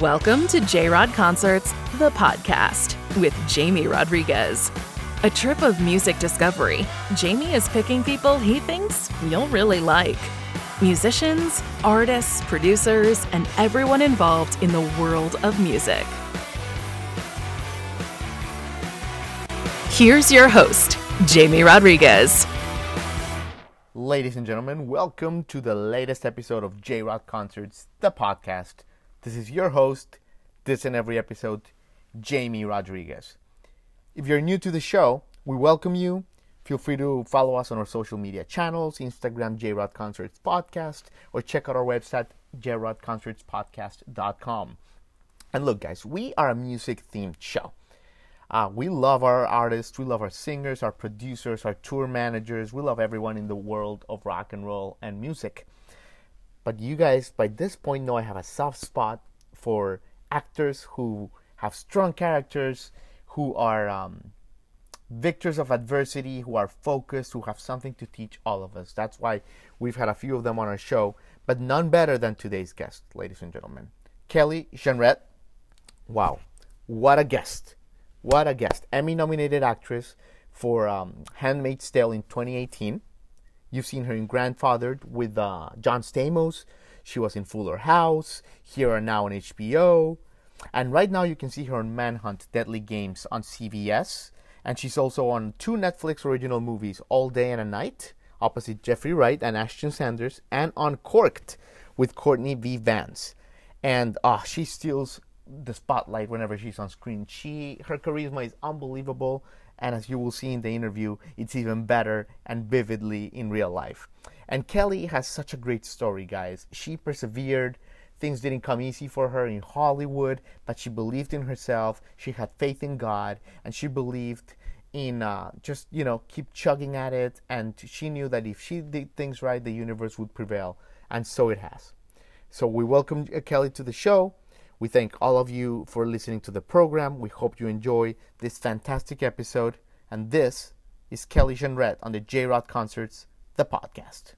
Welcome to J Rod Concerts, the podcast with Jamie Rodriguez. A trip of music discovery, Jamie is picking people he thinks you'll really like musicians, artists, producers, and everyone involved in the world of music. Here's your host, Jamie Rodriguez. Ladies and gentlemen, welcome to the latest episode of J Rod Concerts, the podcast. This is your host, this and every episode, Jamie Rodriguez. If you're new to the show, we welcome you. Feel free to follow us on our social media channels Instagram, J Rod Concerts Podcast, or check out our website, jrodconcertspodcast.com. And look, guys, we are a music themed show. Uh, we love our artists, we love our singers, our producers, our tour managers, we love everyone in the world of rock and roll and music. But you guys, by this point, know I have a soft spot for actors who have strong characters, who are um, victors of adversity, who are focused, who have something to teach all of us. That's why we've had a few of them on our show, but none better than today's guest, ladies and gentlemen. Kelly Jenrette. Wow, what a guest! What a guest. Emmy nominated actress for um, Handmaid's Tale in 2018. You've seen her in Grandfathered with uh, John Stamos. She was in Fuller House. Here and Now on HBO. And right now you can see her on Manhunt Deadly Games on CBS. And she's also on two Netflix original movies, All Day and a Night, opposite Jeffrey Wright and Ashton Sanders, and on Corked with Courtney V. Vance. And uh, she steals the spotlight whenever she's on screen. She her charisma is unbelievable and as you will see in the interview, it's even better and vividly in real life. And Kelly has such a great story, guys. She persevered. Things didn't come easy for her in Hollywood, but she believed in herself. She had faith in God, and she believed in uh, just, you know, keep chugging at it. And she knew that if she did things right, the universe would prevail. And so it has. So we welcome Kelly to the show. We thank all of you for listening to the program. We hope you enjoy this fantastic episode. And this is Kelly Jenrette on the J Rod Concerts, the podcast.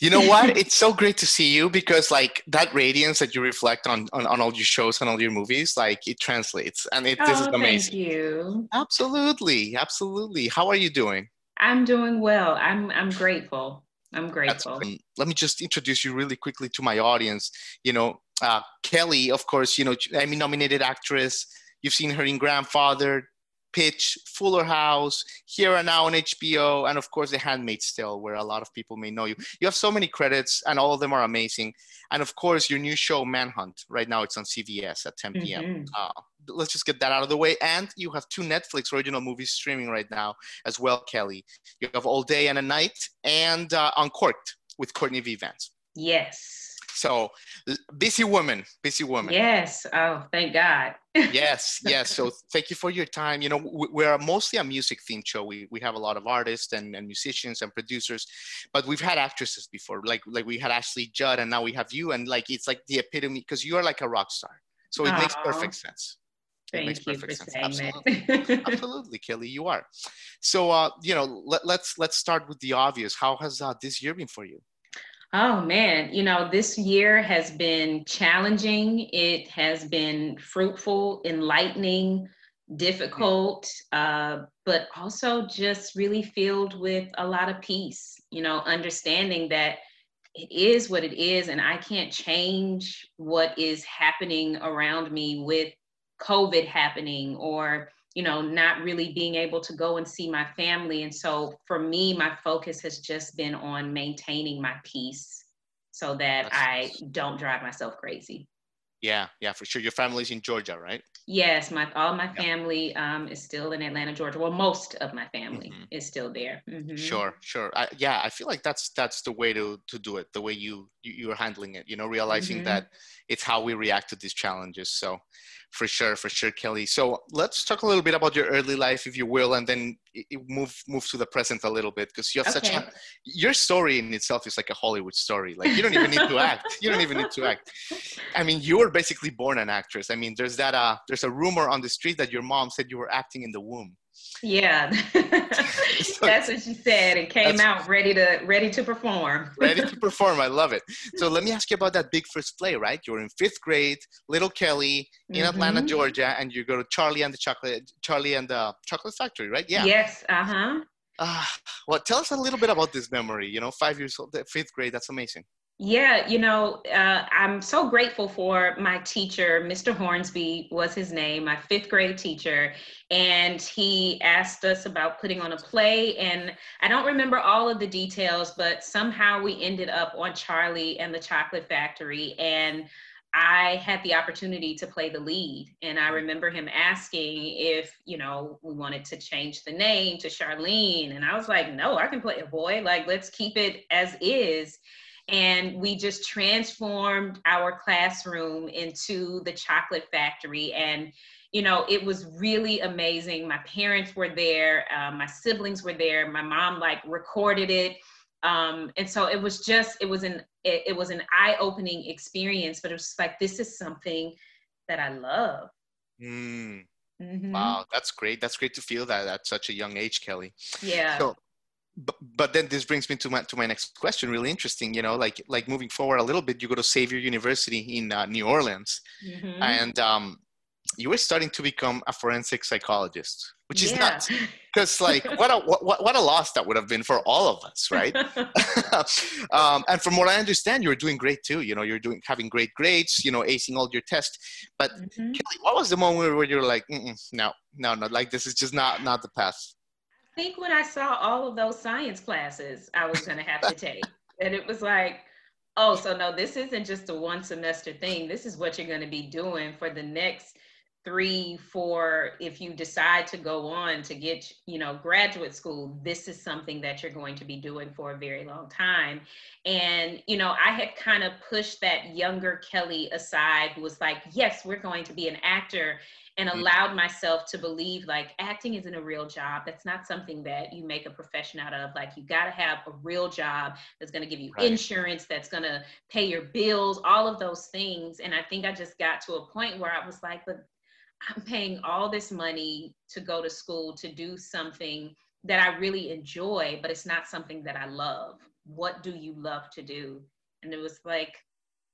You know what? it's so great to see you because like that radiance that you reflect on, on, on all your shows and all your movies, like it translates and it, oh, this is oh, amazing. Thank you. Absolutely. Absolutely. How are you doing? I'm doing well. I'm I'm grateful. I'm grateful. Let me just introduce you really quickly to my audience. You know, uh, Kelly, of course, you know, Emmy nominated actress. You've seen her in Grandfather, Pitch, Fuller House, Here and Now on HBO, and of course, The Handmaid's Tale, where a lot of people may know you. You have so many credits, and all of them are amazing. And of course, your new show, Manhunt, right now it's on CBS at 10 p.m. Mm-hmm. Uh, let's just get that out of the way. And you have two Netflix original movies streaming right now as well, Kelly. You have All Day and a Night and uh, Uncorked with Courtney V. Vance. Yes. So busy woman, busy woman. Yes. Oh, thank God. yes, yes. So thank you for your time. You know, we're mostly a music themed show. We, we have a lot of artists and, and musicians and producers, but we've had actresses before. Like like we had Ashley Judd, and now we have you. And like it's like the epitome because you are like a rock star. So it Aww. makes perfect sense. Thank makes you perfect for sense. saying Absolutely. Absolutely, Kelly, you are. So, uh, you know, let, let's let's start with the obvious. How has uh, this year been for you? Oh man, you know, this year has been challenging. It has been fruitful, enlightening, difficult, uh, but also just really filled with a lot of peace. You know, understanding that it is what it is, and I can't change what is happening around me with COVID happening or you know not really being able to go and see my family. And so for me my focus has just been on maintaining my peace so that That's i nice. don't drive myself crazy. Yeah yeah for sure. Your family's in georgia right? Yes my all my family um, is still in atlanta georgia. Well most of my family mm-hmm. is still there. Mm-hmm. sure sure. I, yeah i feel like that's that's the way to to do it the way you, you you're handling it you know realizing mm-hmm. that it's how we react to these challenges so for sure, for sure, Kelly. So let's talk a little bit about your early life, if you will, and then move move to the present a little bit because you have okay. such a your story in itself is like a Hollywood story. Like you don't even need to act. You don't even need to act. I mean, you were basically born an actress. I mean, there's that uh there's a rumor on the street that your mom said you were acting in the womb. Yeah, that's what she said. It came out ready to ready to perform. ready to perform. I love it. So let me ask you about that big first play. Right, you're in fifth grade, Little Kelly in mm-hmm. Atlanta, Georgia, and you go to Charlie and the Chocolate Charlie and the Chocolate Factory. Right? Yeah. Yes. Uh huh. Uh, well, tell us a little bit about this memory. You know, five years old, fifth grade. That's amazing. Yeah, you know, uh, I'm so grateful for my teacher. Mr. Hornsby was his name, my fifth grade teacher. And he asked us about putting on a play. And I don't remember all of the details, but somehow we ended up on Charlie and the Chocolate Factory. And I had the opportunity to play the lead. And I remember him asking if, you know, we wanted to change the name to Charlene. And I was like, no, I can play a boy. Like, let's keep it as is and we just transformed our classroom into the chocolate factory. And you know it was really amazing. My parents were there uh, my siblings were there my mom like recorded it. Um, and so it was just it was an it, it was an eye-opening experience but it was like this is something that i love. Mm. mm-hmm. wow that's great. That's great to feel that at such a young age kelly. Yeah. So but, but then this brings me to my to my next question really interesting you know like like moving forward a little bit you go to xavier university in uh, new orleans mm-hmm. and um, you were starting to become a forensic psychologist which is yeah. nuts because like what a what, what a loss that would have been for all of us right um, and from what i understand you're doing great too you know you're doing having great grades you know acing all your tests but mm-hmm. Kelly, what was the moment where you're like no no no like this is just not not the path think when I saw all of those science classes I was going to have to take, and it was like, oh, so no, this isn't just a one semester thing. This is what you're going to be doing for the next three, four, if you decide to go on to get, you know, graduate school, this is something that you're going to be doing for a very long time. And, you know, I had kind of pushed that younger Kelly aside, who was like, yes, we're going to be an actor and mm-hmm. allowed myself to believe like acting isn't a real job. That's not something that you make a profession out of. Like you got to have a real job that's going to give you right. insurance, that's going to pay your bills, all of those things. And I think I just got to a point where I was like, but I'm paying all this money to go to school to do something that I really enjoy, but it's not something that I love. What do you love to do? And it was like,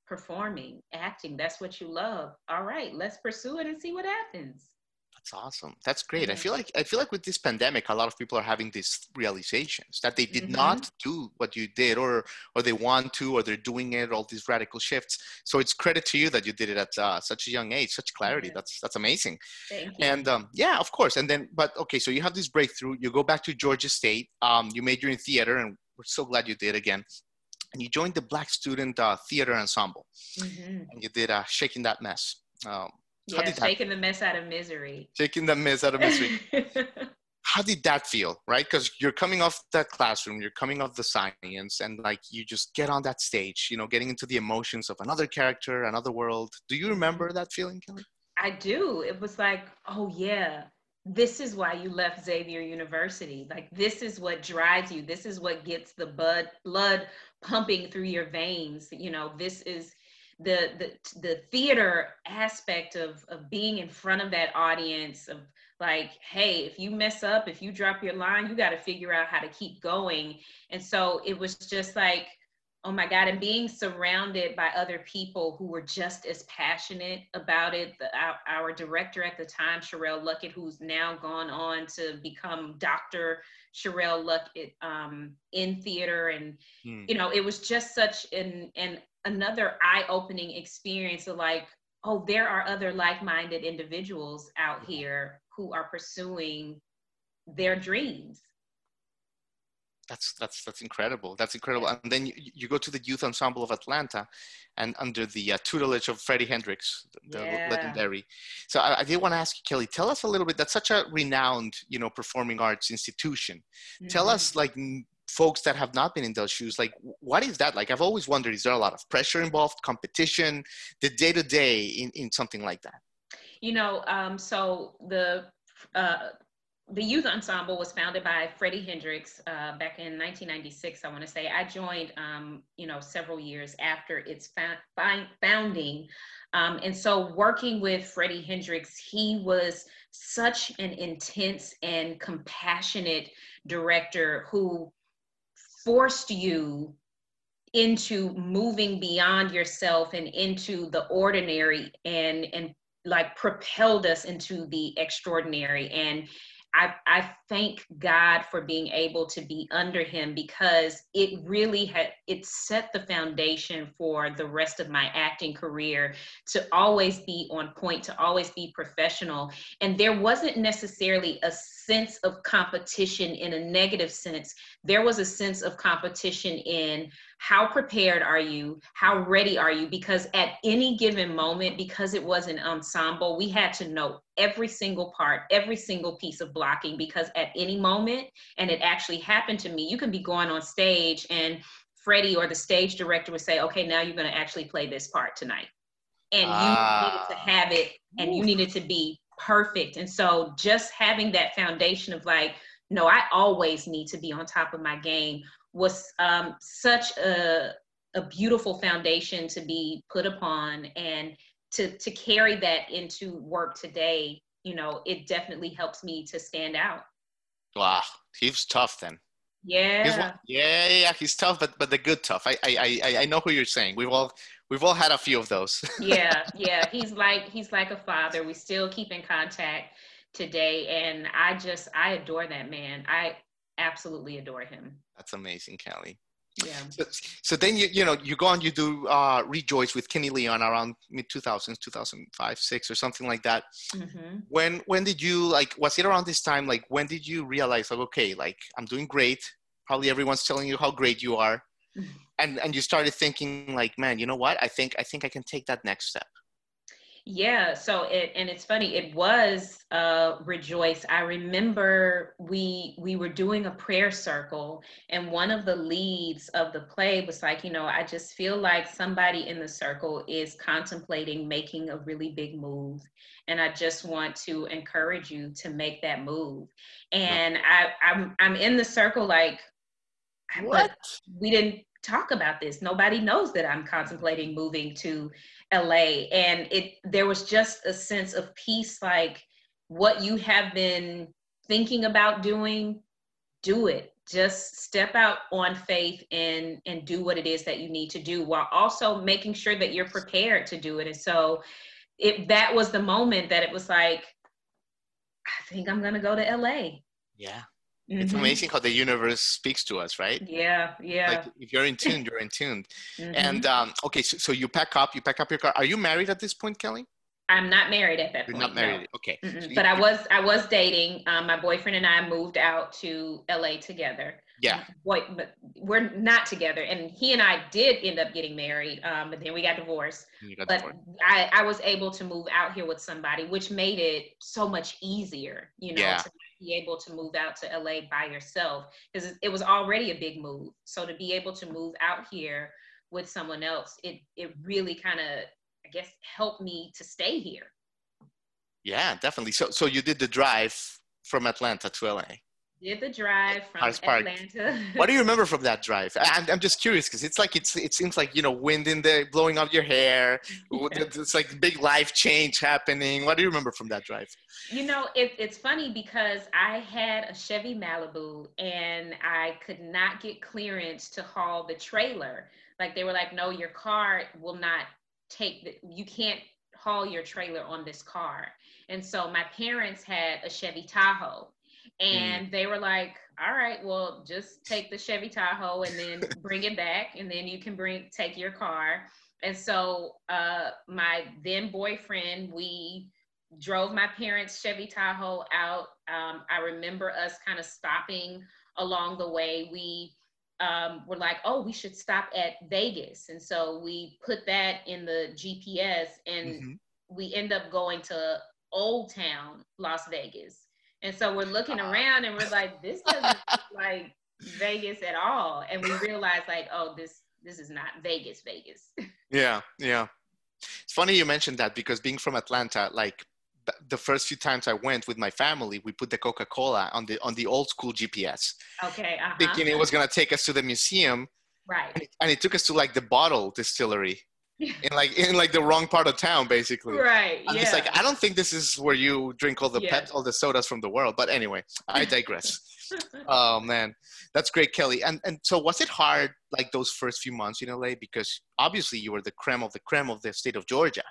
performing, acting. That's what you love. All right, let's pursue it and see what happens. That's awesome. That's great. I feel like I feel like with this pandemic, a lot of people are having these realizations that they did mm-hmm. not do what you did, or or they want to, or they're doing it. All these radical shifts. So it's credit to you that you did it at uh, such a young age, such clarity. That's that's amazing. Thank you. And um, yeah, of course. And then, but okay, so you have this breakthrough. You go back to Georgia State. Um, you majored in theater, and we're so glad you did again and you joined the Black Student uh, Theater Ensemble, mm-hmm. and you did uh, "Shaking That Mess." Um, yeah, shaking the mess out of misery. Shaking the mess out of misery. how did that feel, right? Because you're coming off that classroom, you're coming off the science, and like you just get on that stage, you know, getting into the emotions of another character, another world. Do you remember mm-hmm. that feeling, Kelly? I do. It was like, oh yeah, this is why you left Xavier University. Like this is what drives you. This is what gets the blood blood pumping through your veins. You know, this is the the the theater aspect of of being in front of that audience of like hey if you mess up if you drop your line you got to figure out how to keep going and so it was just like oh my God, and being surrounded by other people who were just as passionate about it. The, our, our, director at the time, Sherelle Luckett, who's now gone on to become Dr. Sherelle Luckett um, in theater. And, hmm. you know, it was just such an, an another eye-opening experience of like, oh, there are other like-minded individuals out here who are pursuing their dreams that's that's that's incredible. That's incredible. And then you, you go to the youth ensemble of Atlanta, and under the uh, tutelage of Freddie Hendricks, the yeah. legendary. So I, I, did want to ask you, Kelly, tell us a little bit. That's such a renowned, you know, performing arts institution. Mm-hmm. Tell us, like, folks that have not been in those shoes, like, what is that like? I've always wondered: is there a lot of pressure involved, competition, the day to day in in something like that? You know, um, so the uh, the youth ensemble was founded by Freddie Hendricks uh, back in 1996. I want to say I joined, um, you know, several years after its founding, um, and so working with Freddie Hendricks, he was such an intense and compassionate director who forced you into moving beyond yourself and into the ordinary and and like propelled us into the extraordinary and I, I thank God for being able to be under him because it really had it set the foundation for the rest of my acting career to always be on point, to always be professional. And there wasn't necessarily a sense of competition in a negative sense. There was a sense of competition in how prepared are you? How ready are you? Because at any given moment, because it was an ensemble, we had to know every single part, every single piece of blocking, because at any moment, and it actually happened to me, you can be going on stage and Freddie or the stage director would say, okay, now you're going to actually play this part tonight. And you ah. needed to have it and you needed to be perfect. And so just having that foundation of like, no, I always need to be on top of my game was um, such a, a beautiful foundation to be put upon and to, to carry that into work today, you know, it definitely helps me to stand out. Wow, he's tough then. Yeah. yeah, yeah, he's tough, but but the good tough. I, I I I know who you're saying. We've all we've all had a few of those. yeah, yeah. He's like he's like a father. We still keep in contact today, and I just I adore that man. I absolutely adore him. That's amazing, Kelly. Yeah. So, so, then you you know you go on you do uh, Rejoice with Kenny Leon around mid 2000s 2005 six or something like that. Mm-hmm. When when did you like was it around this time like when did you realize like okay like I'm doing great probably everyone's telling you how great you are. And and you started thinking like man you know what I think I think I can take that next step. Yeah, so it and it's funny, it was uh rejoice. I remember we we were doing a prayer circle and one of the leads of the play was like, you know, I just feel like somebody in the circle is contemplating making a really big move and I just want to encourage you to make that move. And I I'm I'm in the circle like what? we didn't talk about this. Nobody knows that I'm contemplating moving to LA. And it there was just a sense of peace, like what you have been thinking about doing, do it. Just step out on faith and and do what it is that you need to do while also making sure that you're prepared to do it. And so it that was the moment that it was like, I think I'm gonna go to LA. Yeah. Mm-hmm. It's amazing how the universe speaks to us, right? Yeah, yeah. Like if you're in tune, you're in tune. Mm-hmm. And um, okay, so, so, you pack up, you pack up your car. Are you married at this point, Kelly? I'm not married at that you're point. You're not married. No. Okay. So you, but I was I was dating. Um, my boyfriend and I moved out to LA together. Yeah. Boy, but we're not together. And he and I did end up getting married, um, but then we got divorced. Got but divorced. I, I was able to move out here with somebody, which made it so much easier, you know, yeah. to be able to move out to LA by yourself because it was already a big move. So to be able to move out here with someone else, it it really kind of I guess helped me to stay here. Yeah, definitely. So so you did the drive from Atlanta to LA. Did the drive from Atlanta. what do you remember from that drive? I'm, I'm just curious because it's like it's it seems like you know wind in the blowing up your hair. Yeah. It's like big life change happening. What do you remember from that drive? You know, it, it's funny because I had a Chevy Malibu and I could not get clearance to haul the trailer. Like they were like, no, your car will not take the, you can't haul your trailer on this car. And so my parents had a Chevy Tahoe. And mm. they were like all right well just take the chevy tahoe and then bring it back and then you can bring take your car. And so uh, my then boyfriend we drove my parents chevy tahoe out. Um, i remember us kind of stopping along the way. We um, were like oh we should stop at vegas. And so we put that in the gps and mm-hmm. we end up going to old town las vegas and so we're looking around and we're like, this doesn't look like Vegas at all. And we realize like, oh, this this is not Vegas, Vegas. Yeah, yeah. It's funny you mentioned that because being from Atlanta, like the first few times I went with my family, we put the Coca Cola on the on the old school GPS, Okay. Uh-huh. thinking it was gonna take us to the museum, right. and it, and it took us to like the bottle distillery, in like in like the wrong part of town, basically. Right. I'm yeah. just like, I don't think this is where you drink all the Yeah. pep, all the sodas from the world. But anyway, I digress. oh man, that's great, Kelly. And and so was it hard like those first few months in LA because obviously you were the creme of the creme of the state of Georgia,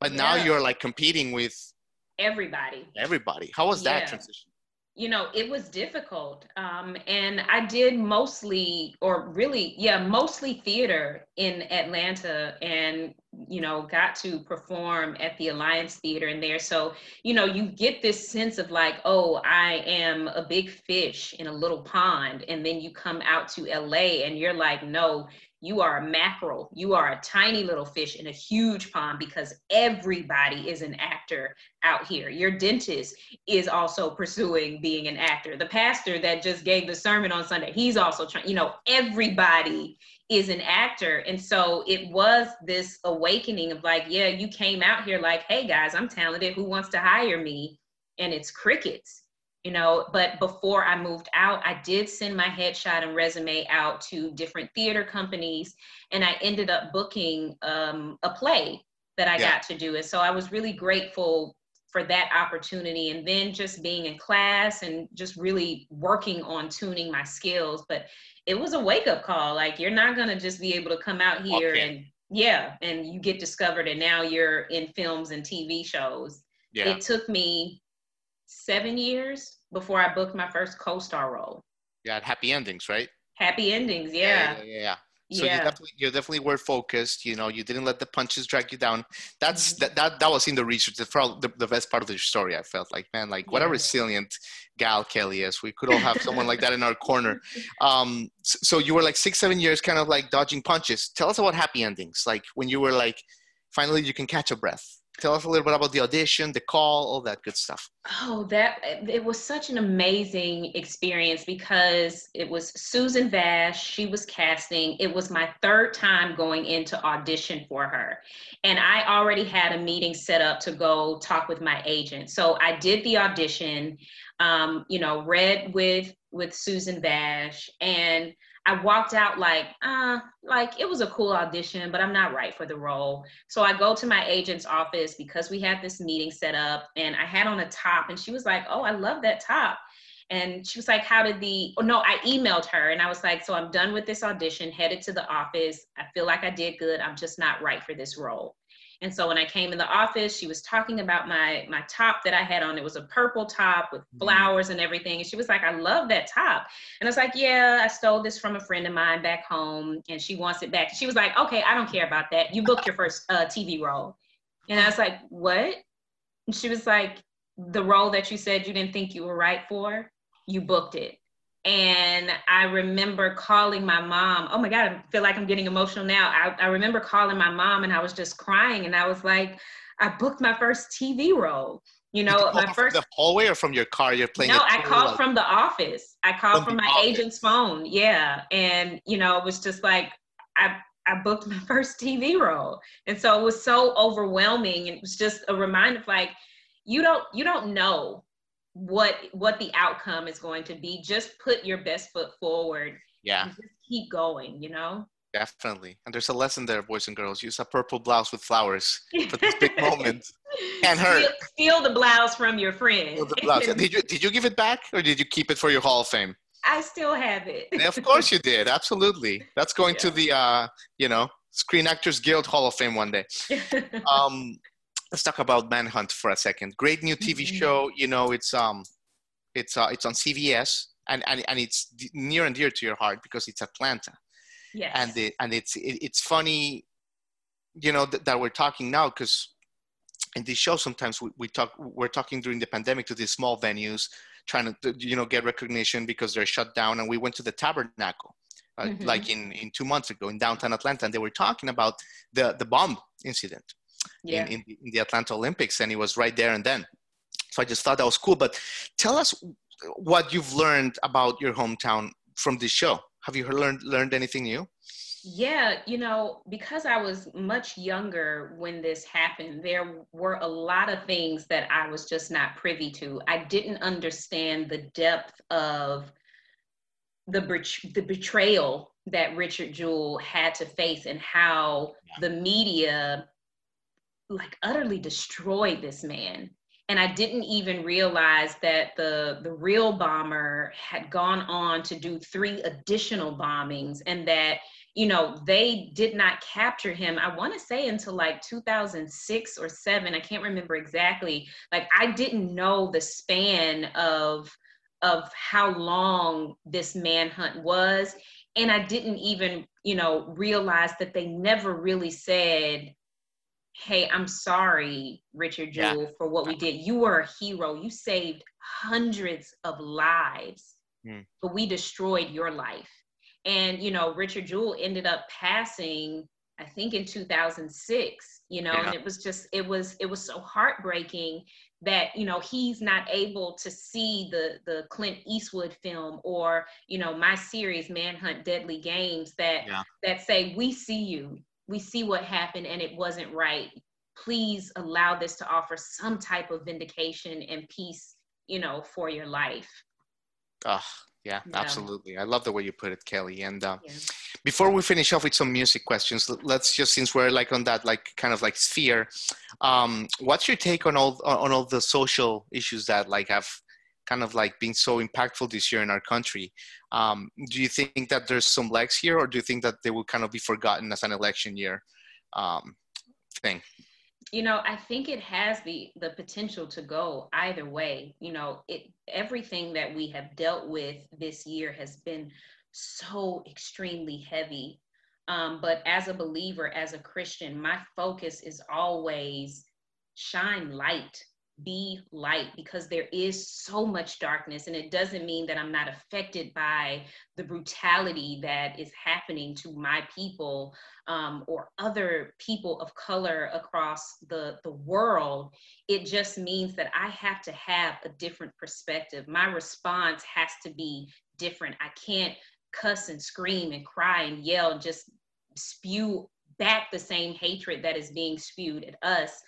but now Yeah. you're like competing with Everybody. everybody. How was that transition? you know it was difficult um, and i did mostly or really yeah mostly theater in atlanta and you know got to perform at the alliance theater in there. So you know you get this sense of like oh i am a big fish in a little pond. And then you come out to la and you're like no you are a mackerel. You are a tiny little fish in a huge pond because everybody is an actor out here. Your dentist is also pursuing being an actor. The pastor that just gave the sermon on Sunday, he's also trying, you know, everybody is an actor. And so it was this awakening of like, yeah, you came out here like, hey guys, I'm talented. Who wants to hire me? And it's crickets, you know. But before I moved out, I did send my headshot and resume out to different theater companies. And I ended up booking um, a play that I Yeah. got to do. And so I was really grateful for that opportunity and then just being in class and just really working on tuning my skills but it was a wake up call like you're not going to just be able to come out here Okay. and yeah and you get discovered and now you're in films and TV shows Yeah. it took me 7 years before I booked my first co-star role yeah. Happy endings, right? happy endings Yeah. yeah Yeah. yeah, yeah. So yeah you definitely you definitely were focused. You know, you didn't let the punches drag you down. That's Mm-hmm. that, that that was in the research. The, the the best part of the story. I felt like man, like what a resilient gal Kelly is. We could all have someone like that in our corner. Um, s- so you were like six seven years, kind of like dodging punches. Tell us about happy endings. Like when you were like, finally you can catch a breath. Tell us a little bit about the audition, the call, all that good stuff. Oh, that it was such an amazing experience because it was Susan Vash, she was casting. It was my third time going into audition for her. And I already had a meeting set up to go talk with my agent. So I did the audition, um, you know, read with with Susan Vash and I walked out like, uh, like it was a cool audition, but I'm not right for the role. So I go to my agent's office because we had this meeting set up and I had on a top and she was like, Oh, I love that top. And she was like, How did the, oh no, I emailed her and I was like, So I'm done with this audition, headed to the office. I feel like I did good. I'm just not right for this role. And so when I came in the office, she was talking about my my top that I had on. It was a purple top with Mhm. flowers and everything. And she was like, I love that top. And I was like, Yeah, I stole this from a friend of mine back home and she wants it back. She was like, Okay, I don't care about that. You booked your first uh, TV role. And I was like, What? And she was like, The role that you said you didn't think you were right for, you booked it. And I remember calling my mom. Oh my God, I feel like I'm getting emotional now. I, I remember calling my mom and I was just crying. And I was like, I booked my first TV role. You know, you my from first the hallway or from your car. You're playing. no, I called like- from the office. I called From from my office. agent's phone. Yeah. And, you know, it was just like, I, I booked my first TV role. And so it was so overwhelming. And it was just a reminder of like, you don't, you don't know what, what the outcome is going to be. Just put your best foot forward Yeah. just keep going, you know? Definitely. And there's a lesson there, boys and girls. Use a purple blouse with flowers for this big moment. Can't hurt. Steal, steal the blouse from your friend. The blouse. Did you did you give it back or did you keep it for your Hall of Fame? I still have it. Of course you did. Absolutely. That's going to the uh, you know, Screen Actors Guild Hall of Fame one day. Um let's talk about Manhunt for a second. Great new TV Mhm. show. You know, it's um it's uh it's on CBS and and, and it's near and dear to your heart because it's Atlanta. yes. and it, and it's it, it's funny you know th- that we're talking now because in these shows sometimes we, we talk we're talking during the pandemic to these small venues trying to you know get recognition because they're shut down and we went to the tabernacle uh, Mhm. like in in two months ago in downtown atlanta and they were talking about the the bomb incident yeah. in, in, the- in the atlanta olympics and it was right there and then so i just thought that was cool but tell us what you've learned about your hometown from this show have you learned learned anything new Yeah, you know, because I was much younger when this happened, there were a lot of things that I was just not privy to. I didn't understand the depth of the the betrayal that Richard Jewell had to face and how the media like utterly destroyed this man. And I didn't even realize that the the real bomber had gone on to do three additional bombings and that you know they did not capture him I want to say until like 2006 or 7 I can't remember exactly. Like I didn't know the span of of how long this manhunt was. And I didn't even you know realize that they never really said hey, I'm sorry, Richard Jewell, yeah. for what we did. You were a hero. You saved hundreds of lives, mm. but we destroyed your life. And, you know, Richard Jewell ended up passing, I think in 2006, you know, yeah. and it was just, it was, it was so heartbreaking that, you know, he's not able to see the, the Clint Eastwood film or, you know, my series, Manhunt Deadly Games that, yeah. that say, we see you, we see what happened and it wasn't right please allow this to offer some type of vindication and peace you know for your life oh yeah, yeah. absolutely i love the way you put it kelly and uh, yeah. before we finish off with some music questions let's just since we're like on that like kind of like sphere um, what's your take on all on all the social issues that like have kind of like being so impactful this year in our country. Um, do you think that there's some legs here, or do you think that they will kind of be forgotten as an election year um, thing? You know, I think it has the the potential to go either way. You know, it everything that we have dealt with this year has been so extremely heavy. Um, but as a believer, as a Christian, my focus is always shine light be light because there is so much darkness and it doesn't mean that i'm not affected by the brutality that is happening to my people um, or other people of color across the, the world. It just means that i have to have a different perspective. My response has to be different. I can't cuss and scream and cry and yell and just spew back the same hatred that is being spewed at us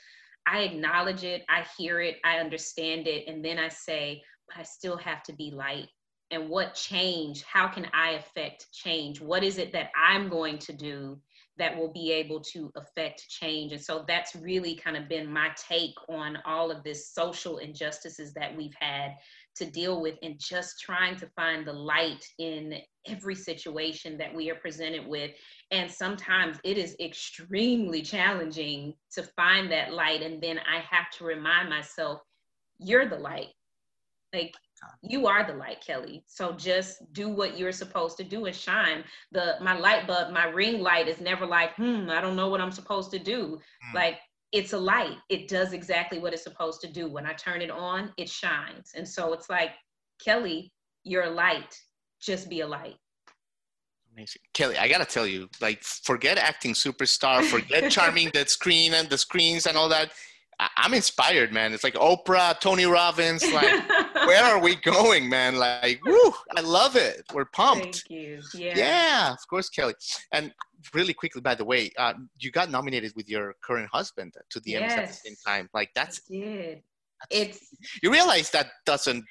I acknowledge it, I hear it, I understand it, and then I say, but I still have to be light. And what change? How can I affect change? What is it that I'm going to do that will be able to affect change? And so that's really kind of been my take on all of this social injustices that we've had to deal with and just trying to find the light in every situation that we are presented with. And sometimes it is extremely challenging to find that light. And then I have to remind myself, you're the light. Like you are the light, Kelly. So just do what you're supposed to do and shine. The my light bulb, my ring light is never like, hmm, I don't know what I'm supposed to do. Mm. Like it's a light. It does exactly what it's supposed to do. When I turn it on, it shines. And so it's like, Kelly, you're a light. Just be a light. Amazing. Kelly, I gotta tell you, like, forget acting superstar, forget charming the screen and the screens and all that. I'm inspired, man. It's like Oprah, Tony Robbins. Like, where are we going, man? Like, woo! I love it. We're pumped. Thank you. Yeah. Yeah, of course, Kelly. And really quickly, by the way, uh, you got nominated with your current husband to the yes. Emmys at the same time. Like, that's. I did. It's. You realize that doesn't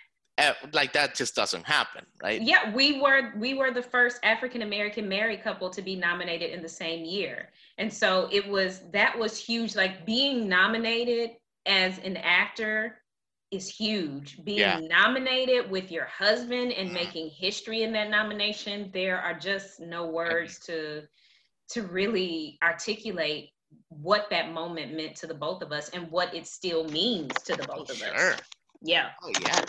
like that just doesn't happen right yeah we were we were the first african american married couple to be nominated in the same year and so it was that was huge like being nominated as an actor is huge being yeah. nominated with your husband and mm. making history in that nomination there are just no words to to really articulate what that moment meant to the both of us and what it still means to the both oh, of sure. us yeah oh yeah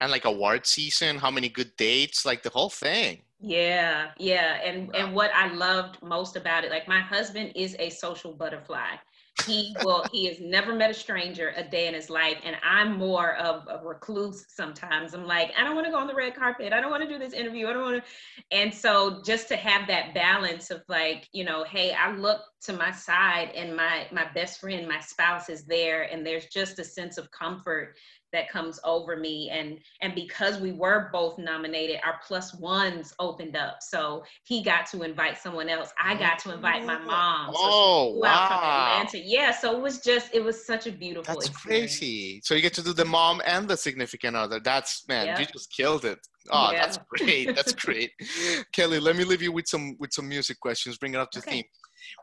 and like award season, how many good dates, like the whole thing. Yeah, yeah. And and what I loved most about it, like my husband is a social butterfly. He will he has never met a stranger a day in his life. And I'm more of a recluse sometimes. I'm like, I don't want to go on the red carpet. I don't want to do this interview. I don't want to. And so just to have that balance of like, you know, hey, I look to my side and my my best friend, my spouse is there, and there's just a sense of comfort that comes over me. And and because we were both nominated our plus ones opened up. So he got to invite someone else. I got to invite my mom. So oh wow. Yeah so it was just it was such a beautiful that's experience. crazy. So you get to do the mom and the significant other. That's man yep. you just killed it. Oh yeah. that's great. That's great. Kelly let me leave you with some with some music questions. Bring it up to okay. theme.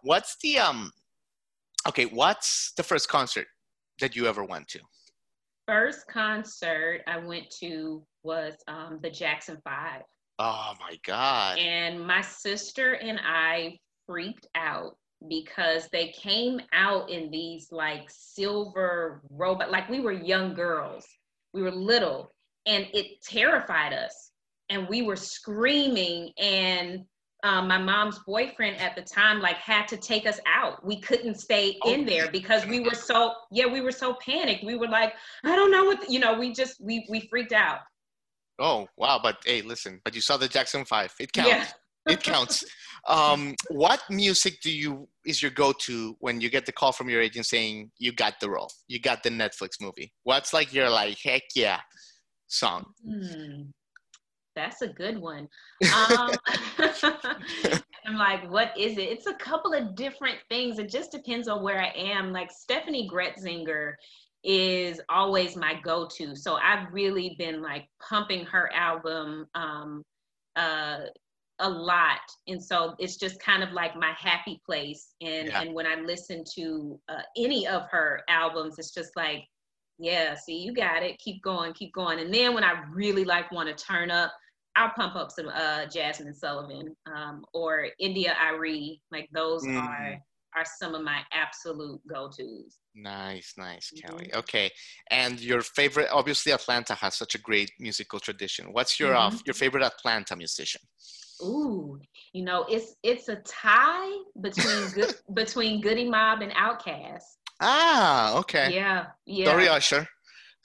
What's the um okay what's the first concert that you ever went to first concert I went to was um, the Jackson Five. Oh my God. And my sister and I freaked out because they came out in these like silver robot, like we were young girls. We were little and it terrified us. And we were screaming and um, my mom's boyfriend at the time like had to take us out. We couldn't stay oh. in there because we were so yeah we were so panicked. We were like I don't know what you know. We just we we freaked out. Oh wow! But hey, listen. But you saw the Jackson Five. It counts. Yeah. it counts. Um, what music do you is your go-to when you get the call from your agent saying you got the role, you got the Netflix movie? What's like your like heck yeah song? Hmm. That's a good one. Um, I'm like, what is it? It's a couple of different things. It just depends on where I am. Like Steffany Gretzinger is always my go-to. So I've really been like pumping her album um, uh, a lot, and so it's just kind of like my happy place. And yeah. and when I listen to uh, any of her albums, it's just like, yeah, see, you got it. Keep going, keep going. And then when I really like want to turn up, I'll pump up some uh, Jazmine Sullivan um, or India.Arie. Like those mm. are are some of my absolute go-tos. Nice, nice, Kelly. Mm-hmm. Okay, and your favorite? Obviously, Atlanta has such a great musical tradition. What's your uh, mm-hmm. uh, your favorite Atlanta musician? Ooh, you know, it's it's a tie between good between Goodie Mob and Outkast. Ah, okay. Yeah, yeah. Sorry, Usher.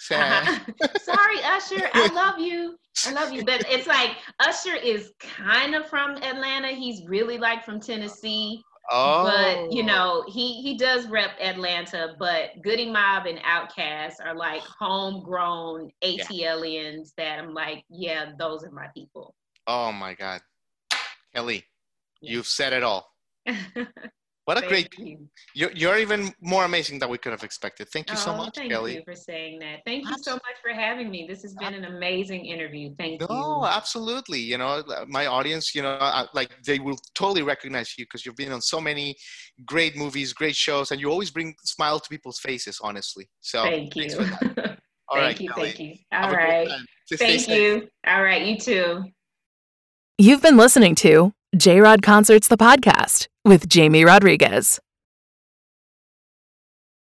Sorry, Usher. I love you. I love you. But it's like Usher is kind of from Atlanta. He's really like from Tennessee. Oh. But you oh. know, he he does rep Atlanta, but Goodie Mob and Outkast are like homegrown ATLians yeah. that I'm like, yeah, those are my people. Oh my God. Kelly, yeah. you've said it all. What a thank great you. You're, you're even more amazing than we could have expected. Thank you oh, so much, thank Kelly. Thank you for saying that. Thank you so much for having me. This has been an amazing interview. Thank no, you. No, absolutely. You know, my audience, you know, like they will totally recognize you because you've been on so many great movies, great shows, and you always bring smile to people's faces, honestly. So thank you. All thank right, you. Kelly. Thank you. All Have right. Thank you. All right. You too. You've been listening to J Rod Concerts, the podcast with Jamie Rodriguez.